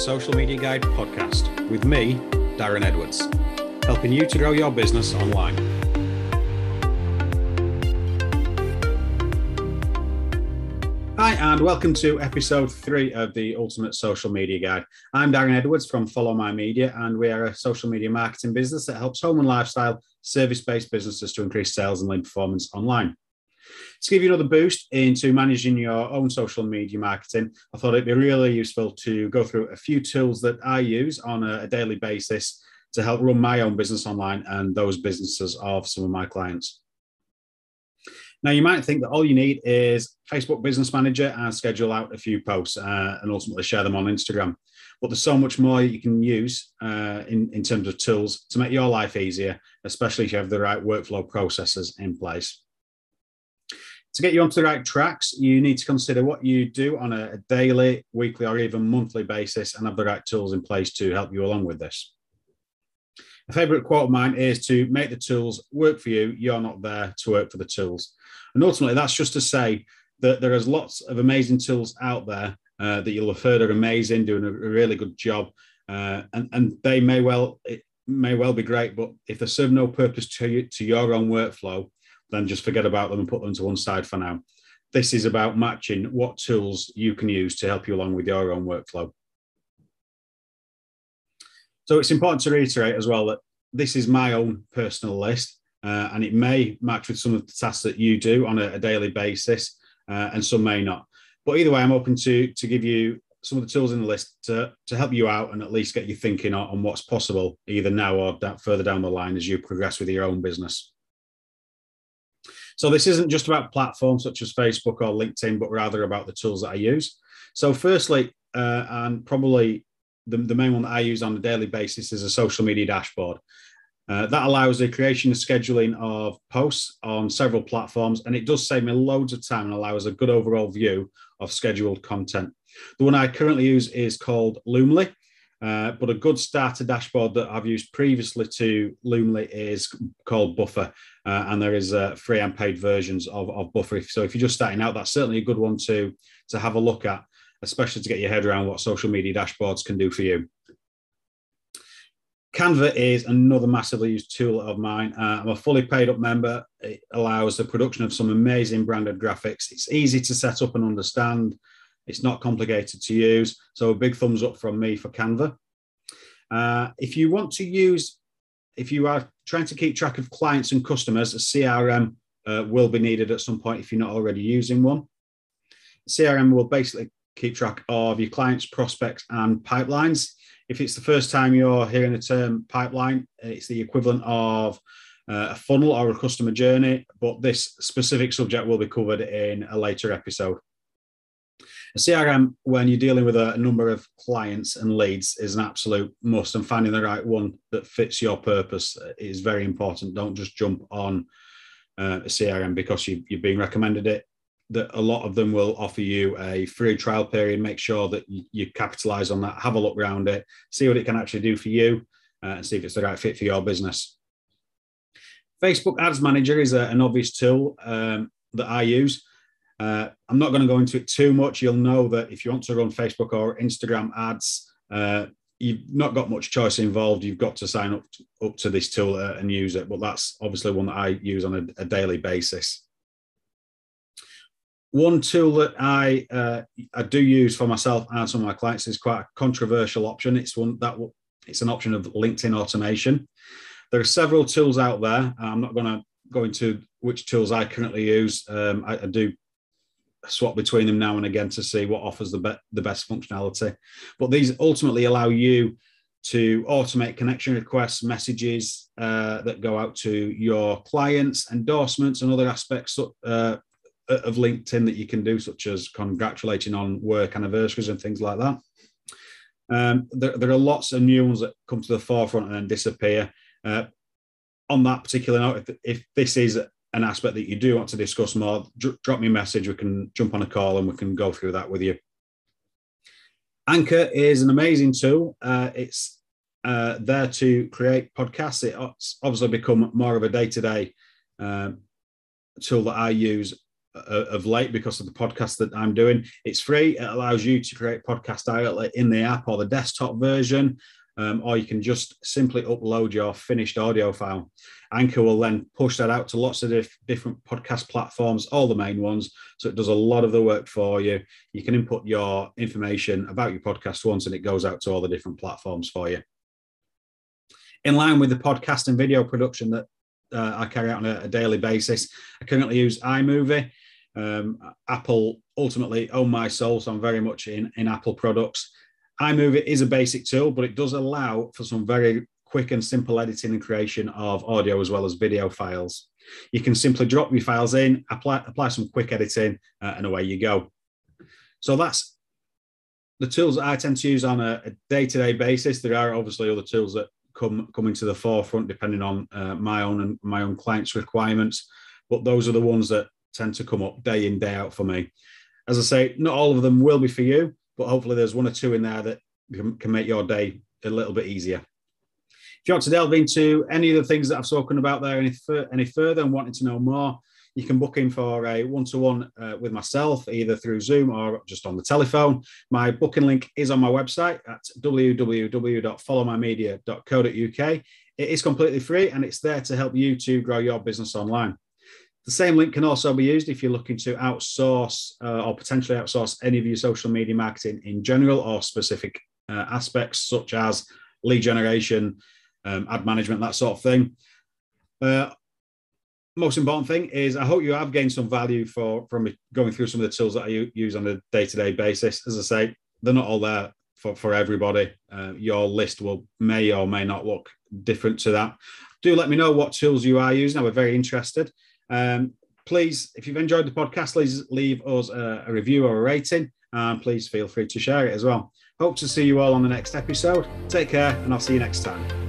Social Media Guide podcast with me, Darren Edwards, helping you to grow your business online. Hi, and welcome to episode three of the Ultimate Social Media Guide. I'm Darren Edwards from Follow My Media, and we are a social media marketing business that helps home and lifestyle service based businesses to increase sales and lead performance online. To give you another boost into managing your own social media marketing, I thought it'd be really useful to go through a few tools that I use on a, daily basis to help run my own business online and those businesses of some of my clients. Now, you might think that all you need is Facebook Business Manager and schedule out a few posts uh, and ultimately share them on Instagram. But there's so much more you can use uh, in, in terms of tools to make your life easier, especially if you have the right workflow processes in place. To get you onto the right tracks, you need to consider what you do on a, daily, weekly, or even monthly basis and have the right tools in place to help you along with this. A favorite quote of mine is to make the tools work for you. You're not there to work for the tools. And ultimately, that's just to say that there is lots of amazing tools out there uh, that you'll have heard are amazing, doing a, really good job, uh, and and they may well it may well be great, but if they serve no purpose to you, to your own workflow, then just forget about them and put them to one side for now. This is about matching what tools you can use to help you along with your own workflow. So it's important to reiterate as well that this is my own personal list, uh, and it may match with some of the tasks that you do on a, a daily basis, uh, and some may not. But either way, I'm open to to give you some of the tools in the list to, to help you out and at least get you thinking on, on what's possible either now or that further down the line as you progress with your own business. So this isn't just about platforms such as Facebook or LinkedIn, but rather about the tools that I use. So firstly, uh, and probably the, the main one that I use on a daily basis is a social media dashboard. Uh, that allows the creation and scheduling of posts on several platforms, and it does save me loads of time and allows a good overall view of scheduled content. The one I currently use is called Loomly, uh, but a good starter dashboard that I've used previously to Loomly is called Buffer, uh, and there is uh, free and paid versions of, of Buffer. So if you're just starting out, that's certainly a good one to to have a look at, especially to get your head around what social media dashboards can do for you. Canva is another massively used tool of mine. Uh, I'm a fully paid up member. It allows the production of some amazing branded graphics. It's easy to set up and understand. It's not complicated to use. So a big thumbs up from me for Canva. Uh, if you want to use, if you are trying to keep track of clients and customers, a CRM uh, will be needed at some point if you're not already using one. CRM will basically keep track of your clients, prospects, and pipelines. If it's the first time you're hearing the term pipeline, it's the equivalent of uh, a funnel or a customer journey, but this specific subject will be covered in a later episode. A CRM, when you're dealing with a, number of clients and leads, is an absolute must, and finding the right one that fits your purpose is very important. Don't just jump on uh, a CRM because you, you've been recommended it. That a lot of them will offer you a free trial period. Make sure that you, capitalize on that. Have a look around it, see what it can actually do for you, uh, and see if it's the right fit for your business. Facebook Ads Manager is a, an obvious tool um, that I use. Uh, I'm not going to go into it too much. You'll know that if you want to run Facebook or Instagram ads, uh, you've not got much choice involved. You've got to sign up to, up to this tool uh, and use it. But that's obviously one that I use on a, a daily basis. One tool that I uh, I do use for myself and some of my clients is quite a controversial option. It's one that it's an option of LinkedIn automation. There are several tools out there. I'm not going to go into which tools I currently use. Um, I, I, do swap between them now and again to see what offers the, be- the best functionality. But these ultimately allow you to automate connection requests, messages uh, that go out to your clients, endorsements, and other aspects uh, of LinkedIn that you can do, such as congratulating on work anniversaries and things like that. Um, there, there, are lots of new ones that come to the forefront and then disappear. Uh, on that particular note, if, if this is an aspect that you do want to discuss more, drop me a message. We can jump on a call and we can go through that with you. Anchor is an amazing tool. Uh, it's uh, there to create podcasts. It's obviously become more of a day to day tool that I use uh, of late because of the podcast that I'm doing. It's free. It allows you to create podcast outlet in the app or the desktop version, um, or you can just simply upload your finished audio file. Anchor will then push that out to lots of diff- different podcast platforms, all the main ones. So it does a lot of the work for you. You can input your information about your podcast once, and it goes out to all the different platforms for you. In line with the podcast and video production that uh, I carry out on a, a, daily basis, I currently use iMovie. Um, Apple ultimately own my soul, so I'm very much in, in Apple products. iMovie is a basic tool, but it does allow for some very quick and simple editing and creation of audio as well as video files. You can simply drop your files in, apply, apply some quick editing, uh, and away you go. So that's the tools that I tend to use on a day to day basis. There are obviously other tools that come coming to the forefront depending on uh, my own and my own clients' requirements, but those are the ones that tend to come up day in, day out for me. As I say, not all of them will be for you, but hopefully there's one or two in there that can, can make your day a little bit easier. If you want to delve into any of the things that I've spoken about there any, any further and wanting to know more, you can book in for a one-to-one uh, with myself, either through Zoom or just on the telephone. My booking link is on my website at www.followmymedia.co.uk. It is completely free and it's there to help you to grow your business online. The same link can also be used if you're looking to outsource uh, or potentially outsource any of your social media marketing in general or specific uh, aspects such as lead generation, um, ad management, that sort of thing. Uh, most important thing is I hope you have gained some value for from going through some of the tools that I use on a day-to-day basis. As I say, they're not all there for, for everybody. Uh, your list will may or may not look different to that. Do let me know what tools you are using. I'm very interested. Um, please, if you've enjoyed the podcast, please leave us a, a review or a rating, and please feel free to share it as well. Hope to see you all on the next episode. Take care, and I'll see you next time.